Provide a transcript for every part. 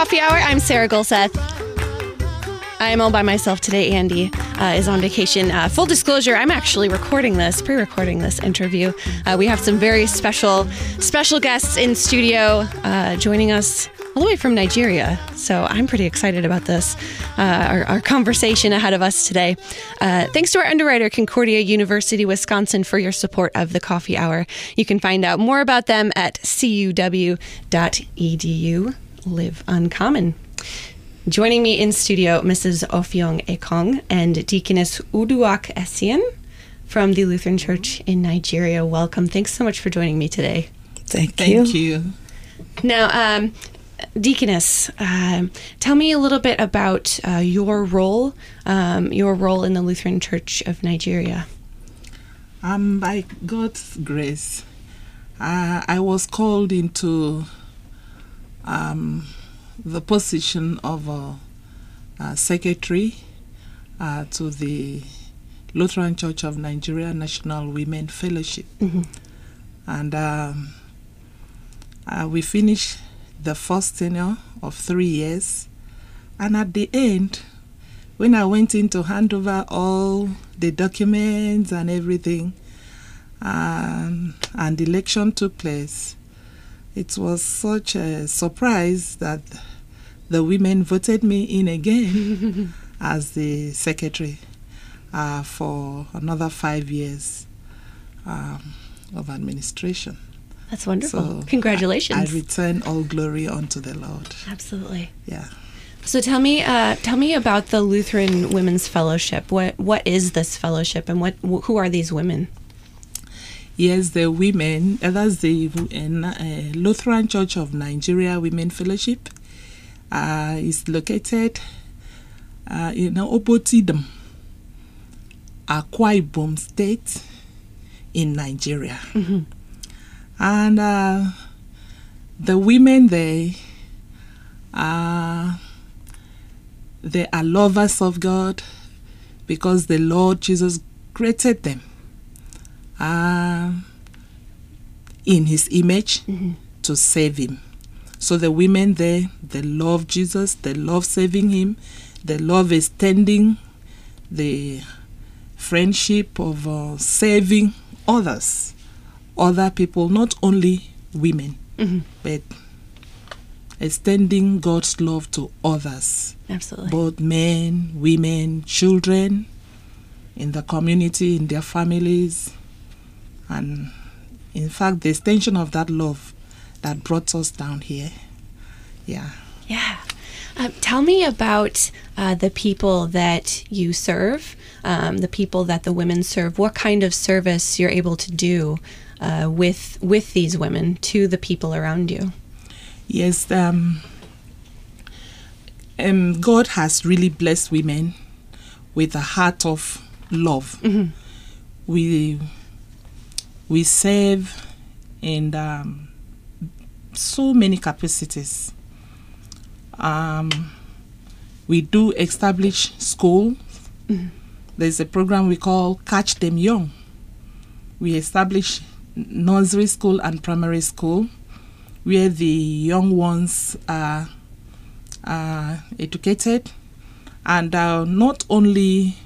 Coffee Hour. I'm Sarah Gulseth. I am all by myself today. Andy uh, is on vacation. Uh, full disclosure: I'm actually recording this, pre-recording this interview. Uh, we have some very special, special guests in studio uh, joining us all the way from Nigeria. So I'm pretty excited about this, uh, our, our, conversation ahead of us today. Uh, thanks to our underwriter, Concordia University, Wisconsin, for your support of the Coffee Hour. You can find out more about them at cuw.edu. Live Uncommon. Joining me in studio, Mrs. Offiong Ekong and Deaconess Uduak Essien from the Lutheran Church in Nigeria. Welcome. Thanks so much for joining me today. Thank, Thank you. you. Now, um, Deaconess, uh, tell me a little bit about uh, your role, um, your role in the Lutheran Church of Nigeria. Um, by God's grace, uh, I was called into um, the position of a, a secretary uh, to the Lutheran Church of Nigeria National Women Fellowship. Mm-hmm. And um, uh, we finished the first tenure of three years. And at the end, when I went in to hand over all the documents and everything, um, and the election took place, it was such a surprise that the women voted me in again as the secretary uh, for another five years um, of administration. That's wonderful. So Congratulations. I, I, return all glory unto the Lord. Absolutely. Yeah. So tell me, uh, tell me about the Lutheran Women's Fellowship. What what is this fellowship, and what who are these women? Yes, the women. Uh, that's the uh, Lutheran Church of Nigeria Women Fellowship. Uh, is located uh, in Obot Idim, Akwa Ibom State, in Nigeria. Mm-hmm. And uh, the women there are they are lovers of God because the Lord Jesus created them uh, in His image mm-hmm. to save Him. So the women there, they love Jesus, they love saving Him, they love extending the friendship of uh, saving others other people, not only women, mm-hmm. but extending God's love to others. Absolutely. Both men, women, children, in the community, in their families. And in fact, the extension of that love that brought us down here. Yeah. Yeah. Uh, tell me about uh, the people that you serve, um, the people that the women serve. What kind of service you're able to do uh, with with these women to the people around you? Yes, um, um, God has really blessed women with a heart of love. Mm-hmm. We we serve in um, so many capacities. Um, we do establish school. Mm-hmm. There's a program we call Catch Them Young. We establish nursery school and primary school, where the young ones are, are educated, and uh, not only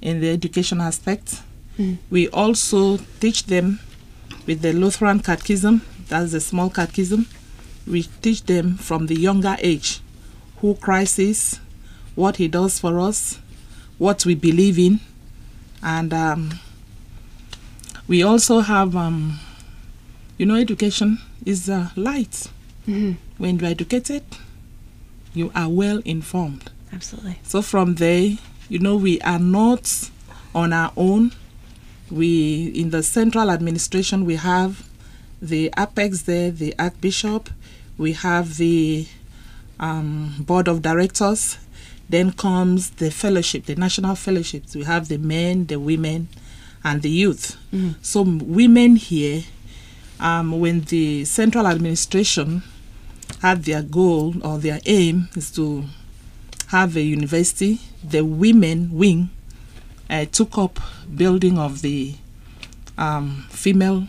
in the education aspect, mm. we also teach them with the Lutheran Catechism, that's the small catechism. We teach them from the younger age who Christ is, what He does for us, what we believe in, and um, we also have, um, you know, education is uh, light. Mm-hmm. When you're educated, you are well informed. Absolutely. So from there, you know, we are not on our own. We, in the central administration, we have the apex there, the archbishop, we have the um, board of directors, then comes the fellowship, the national fellowships. We have the men, the women, and the youth. Mm. So women here, um, when the central administration had their goal or their aim is to have a university, the women wing uh, took up building of the um, female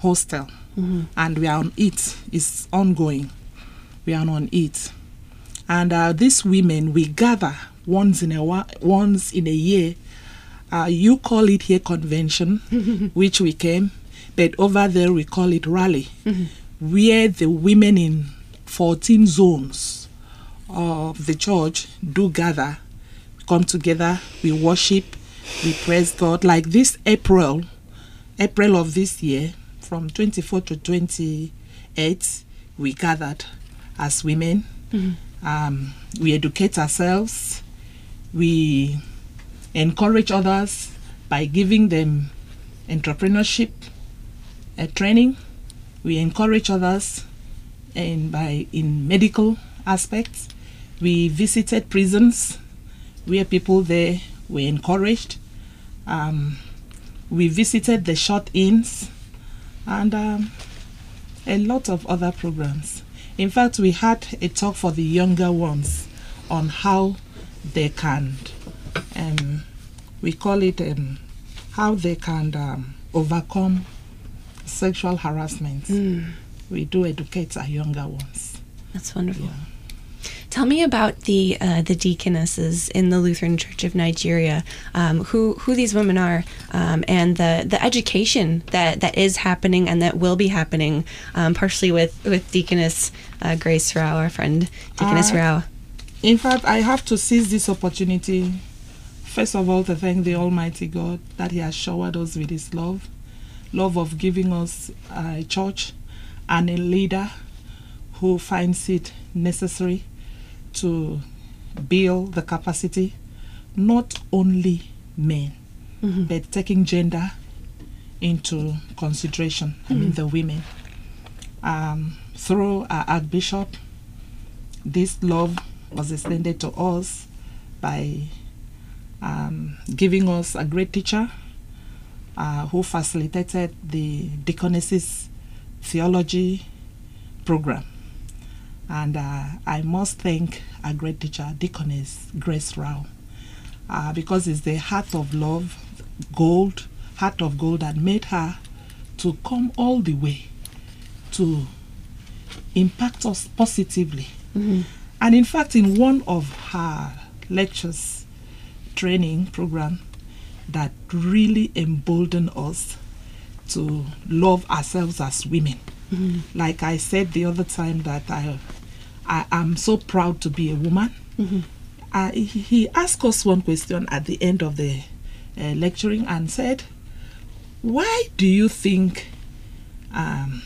hostel, mm-hmm. and we are on it. It's ongoing. we are on it. And uh, these women, we gather once in a wa- once in a year. Uh, you call it here convention, which we came, but over there we call it rally, where the women in 14 zones of the church do gather, come together, we worship, we praise God. Like this April, April of this year, from 24 to 28, we gathered as women. Um, we educate ourselves. We encourage others by giving them entrepreneurship uh, training. We encourage others and by in medical aspects. We visited prisons where people there were encouraged. Um, we visited the short inns and um, a lot of other programs. In fact, we had a talk for the younger ones on how they can, um, we call it um, how they can um, overcome sexual harassment. We do educate our younger ones. That's wonderful. Yeah. Tell me about the uh, the deaconesses in the Lutheran Church of Nigeria, um, who who these women are, um, and the the education that, that is happening and that will be happening, um, partially with with Deaconess uh, Grace Rao, our friend Deaconess Uh, Rao. In fact, I have to seize this opportunity, first of all, to thank the Almighty God that He has showered us with His love, love of giving us a church and a leader who finds it necessary to build the capacity, not only men, but taking gender into consideration. I mean, the women. Um, through our Archbishop, this love was extended to us by um, giving us a great teacher uh, who facilitated the deaconesses theology program. And uh, I must thank a great teacher, Deaconess Grace Rao, uh, because it's the heart of love, gold, heart of gold that made her to come all the way to impact us positively. And in fact, in one of her lectures, training program, that really emboldened us to love ourselves as women. Like I said the other time, that I, I am so proud to be a woman. Uh, he, he asked us one question at the end of the uh, lecturing and said, "Why do you think um,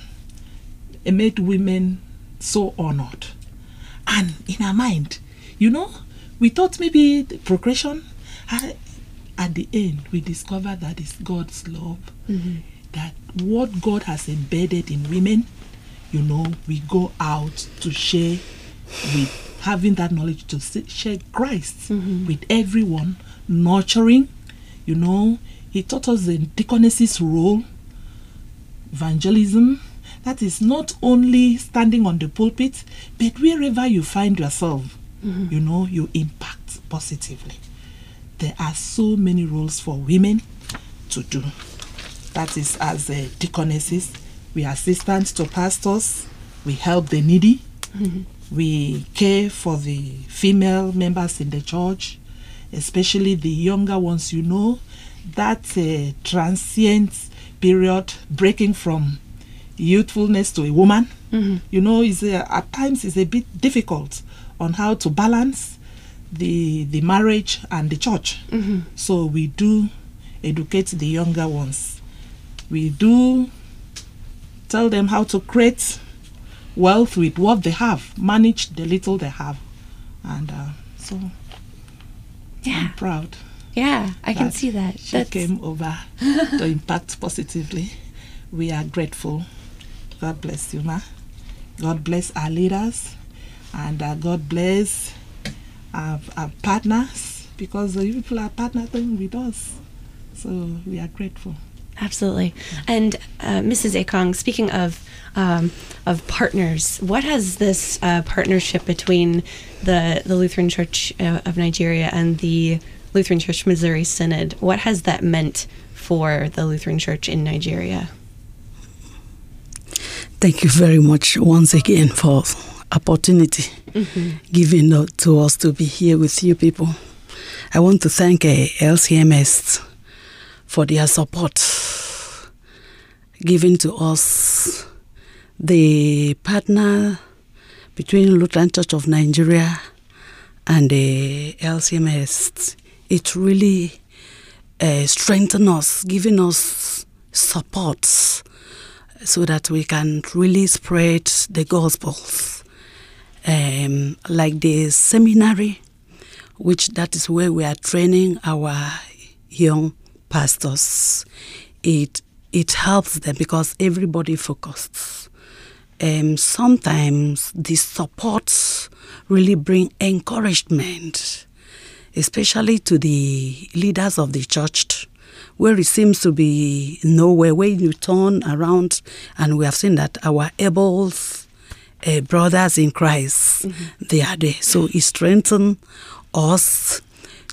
it made women so honored?" And in our mind, you know, we thought maybe the progression. uh, at the end, we discovered that it's God's love. That what God has embedded in women, you know, we go out to share with having that knowledge to share Christ with everyone, nurturing. You know, He taught us the deaconess's role, evangelism. That is not only standing on the pulpit, but wherever you find yourself, you know, you impact positively. There are so many roles for women to do. That is, as uh, deaconesses, we are assistants to pastors, we help the needy, we care for the female members in the church, especially the younger ones, you know, that uh, transient period breaking from youthfulness to a woman. You know, is uh, at times it's a bit difficult on how to balance the the marriage and the church. So we do educate the younger ones. We do tell them how to create wealth with what they have, manage the little they have, and uh, so Yeah, I'm proud. yeah, I can see that. She That's- came over to impact positively. We are grateful. God bless you, ma. God bless our leaders, and uh, God bless our, our partners because the people are partnering with us. So we are grateful. Absolutely. And uh, Mrs. Ekong, speaking of um, of partners, what has this uh, partnership between the the Lutheran Church uh, of Nigeria and the Lutheran Church Missouri Synod? What has that meant for the Lutheran Church in Nigeria? Thank you very much once again for opportunity given to us to be here with you people. I want to thank uh, LCMS for their support given to us. The partner between Lutheran Church of Nigeria and the LCMS, it really uh, strengthened us, giving us support so that we can really spread the gospels. Um, like the seminary, which that is where we are training our young pastors. It it helps them because everybody focuses. Um, sometimes the supports really bring encouragement, especially to the leaders of the church, where it seems to be nowhere. Where you turn around, and we have seen that our able uh, brothers in Christ, mm-hmm. they are there. So it strengthens us.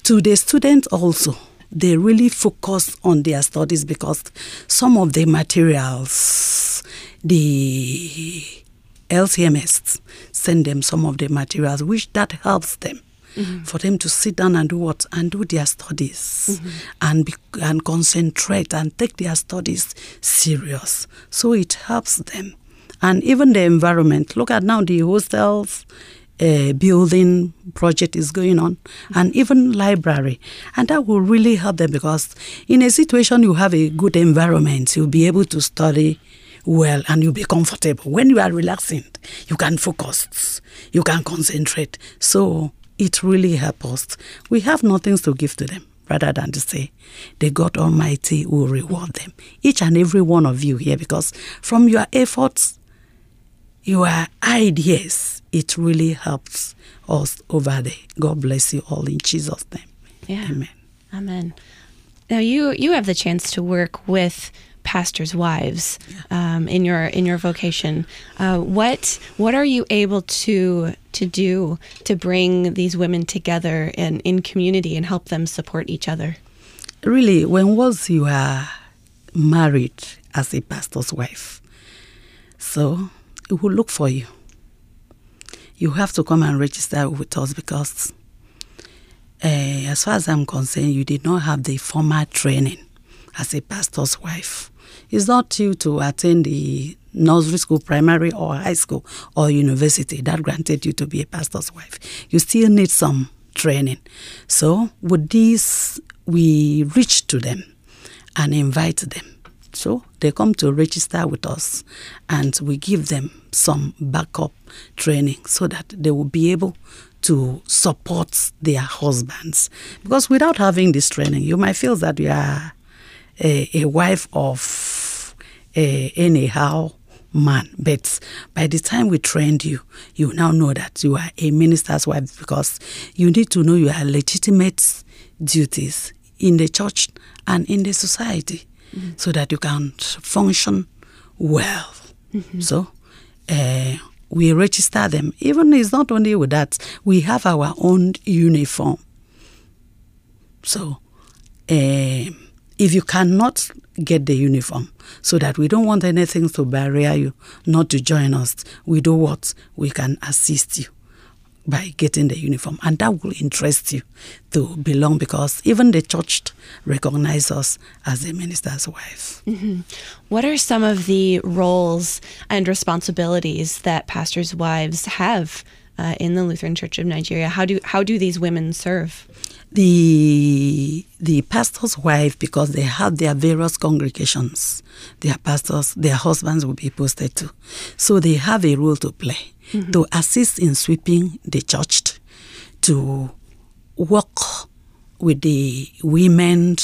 To the students also, they really focus on their studies because some of the materials, the LCMS send them some of the materials, which that helps them. Mm-hmm. For them to sit down and do what and do their studies mm-hmm. and be, and concentrate and take their studies serious. So it helps them, and even the environment. Look at now the hostels, uh, building project is going on, and even library, and that will really help them because in a situation you have a good environment, you'll be able to study well and you'll be comfortable. When you are relaxing, you can focus, you can concentrate. So it really helps us. We have nothing to give to them rather than to say the God Almighty will reward them. Each and every one of you here, because from your efforts, your ideas, it really helps us over there. God bless you all in Jesus' name. Yeah. Amen. Amen. Now you you have the chance to work with pastors' wives um, in your in your vocation. Uh, what what are you able to to do to bring these women together and in community and help them support each other? Really, when was you are married as a pastor's wife, so it will look for you. You have to come and register with us because, uh, as far as I'm concerned, you did not have the formal training as a pastor's wife. It's not you to attend the nursery school, primary, or high school, or university that granted you to be a pastor's wife. You still need some training. So, with this, we reach to them and invite them so they come to register with us and we give them some backup training so that they will be able to support their husbands. Because without having this training, you might feel that you are a, a wife of a, anyhow man. But by the time we trained you, you now know that you are a minister's wife because you need to know your legitimate duties in the church and in the society mm-hmm. so that you can function well. Mm-hmm. So uh, we register them. Even it's not only with that, we have our own uniform. So uh, if you cannot get the uniform, so that we don't want anything to barrier you not to join us, we do what? We can assist you by getting the uniform. And that will interest you to belong because even the church recognizes us as a minister's wife. Mm-hmm. What are some of the roles and responsibilities that pastors' wives have uh, in the Lutheran Church of Nigeria? How do how do these women serve? the the pastor's wife because they have their various congregations their pastors their husbands will be posted to so they have a role to play mm-hmm. to assist in sweeping the church, to work with the women,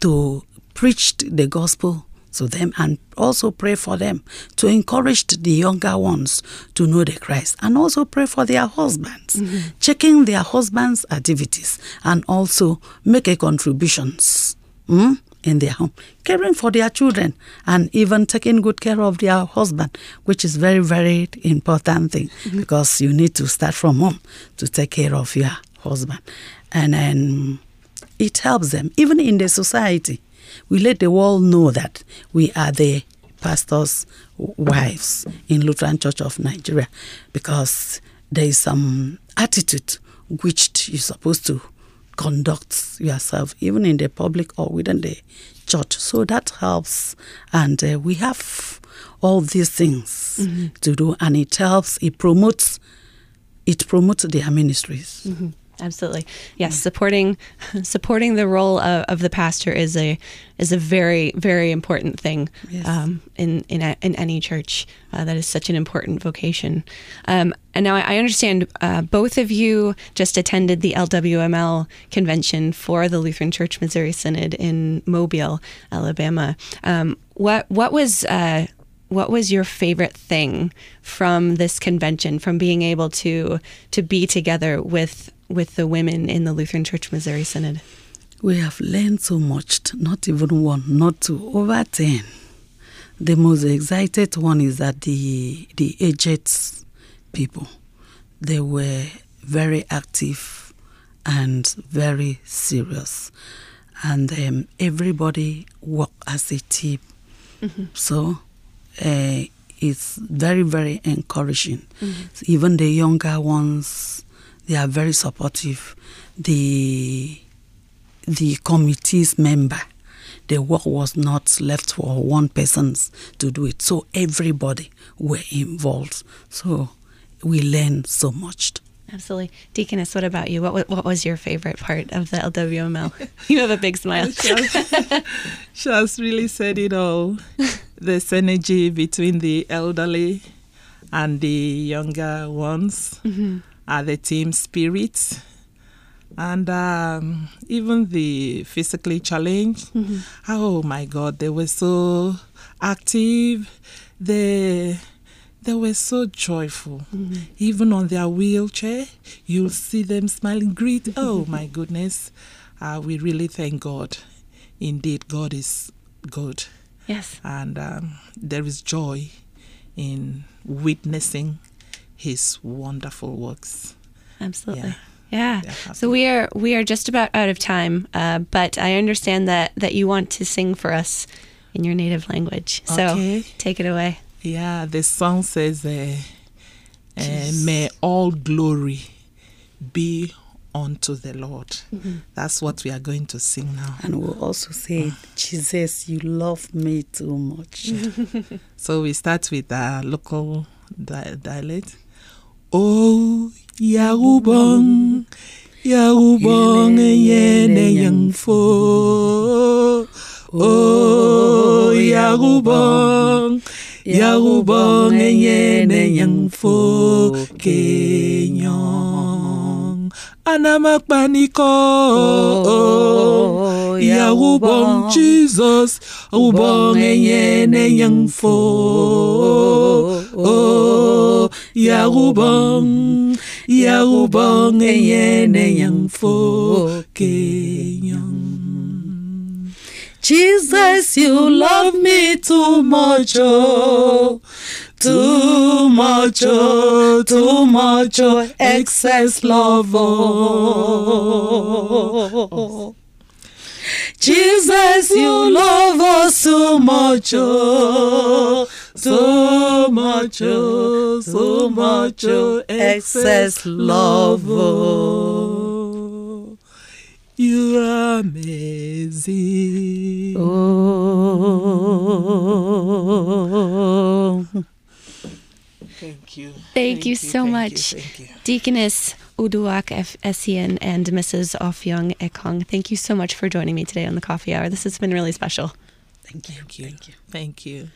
to preach the gospel to them and also pray for them, to encourage the younger ones to know the Christ, and also pray for their husbands, mm-hmm. checking their husbands' activities, and also make a contributions. Mm? In their home, caring for their children, and even taking good care of their husband, which is very, very important thing mm-hmm. because you need to start from home to take care of your husband, and then it helps them even in the society. We let the world know that we are the pastors' wives in Lutheran Church of Nigeria because there is some attitude which you're supposed to conduct yourself, even in the public or within the church. So that helps. And uh, we have all these things mm-hmm. to do, and it helps, it promotes. It promotes their ministries. Mm-hmm absolutely yes supporting supporting the role of, of, the pastor is a is a very very important thing yes. um, in in, a, in any church uh, that is such an important vocation um, and now I understand uh, both of you just attended the LWML convention for the Lutheran Church Missouri Synod in Mobile, Alabama. Um, what what was uh, what was your favorite thing from this convention from being able to to be together with with the women in the Lutheran Church Missouri Synod? We have learned so much, not even one, not two, over 10. The most excited one is that the, the aged people, they were very active and very serious. And um, everybody worked as a team. Mm-hmm. So uh, it's very, very encouraging. Mm-hmm. Even the younger ones, they are very supportive. The the committee's member, the work was not left for one person to do it. So everybody were involved. So we learned so much. Absolutely. Deaconess, what about you? What, what was your favorite part of the LWML? you have a big smile. she, has, she has really said it all. the synergy between the elderly and the younger ones. Mm-hmm uh, the team spirit, and um, even the physically challenged. Mm-hmm. Oh my God, they were so active. They they were so joyful. Mm-hmm. Even on their wheelchair, you'll see them smiling, greet. Oh my goodness, uh, we really thank God. Indeed, God is good. Yes, and um, there is joy in witnessing his wonderful works. Absolutely. Yeah. yeah. so we are we are just about out of time, uh, but I understand that that you want to sing for us in your native language. So okay. take it away. Yeah, the song says, uh, uh, "May all glory be unto the Lord." Mm-hmm. That's what we are going to sing now. And we'll also say, "Jesus, you love me too much." so we start with a local di- dialect. Oh, Yarubong, Yarubong, Yene Yang Fo. Oh, oh Yarubong, Yarubong, Yene Yang Fo. Kenyong. Oh, Yarubong, Jesus. Ubong, Yene Yang Fo. Oh, Yarubong, Yarubong, Yene Yang Fo Kenyong. Jesus, you love me too much, oh. Too much, oh, too much, oh, excess love, oh. Jesus, you love us so much, oh so much, oh, so much, oh, excess love. Oh. You are amazing. Oh. Thank you. Thank, thank you, you so thank much, you, you. Deaconess Uduak F. Essien and Mrs. Offiong Ekong. Thank you so much for joining me today on the Coffee Hour. This has been really special. Thank you. Thank you. Thank you.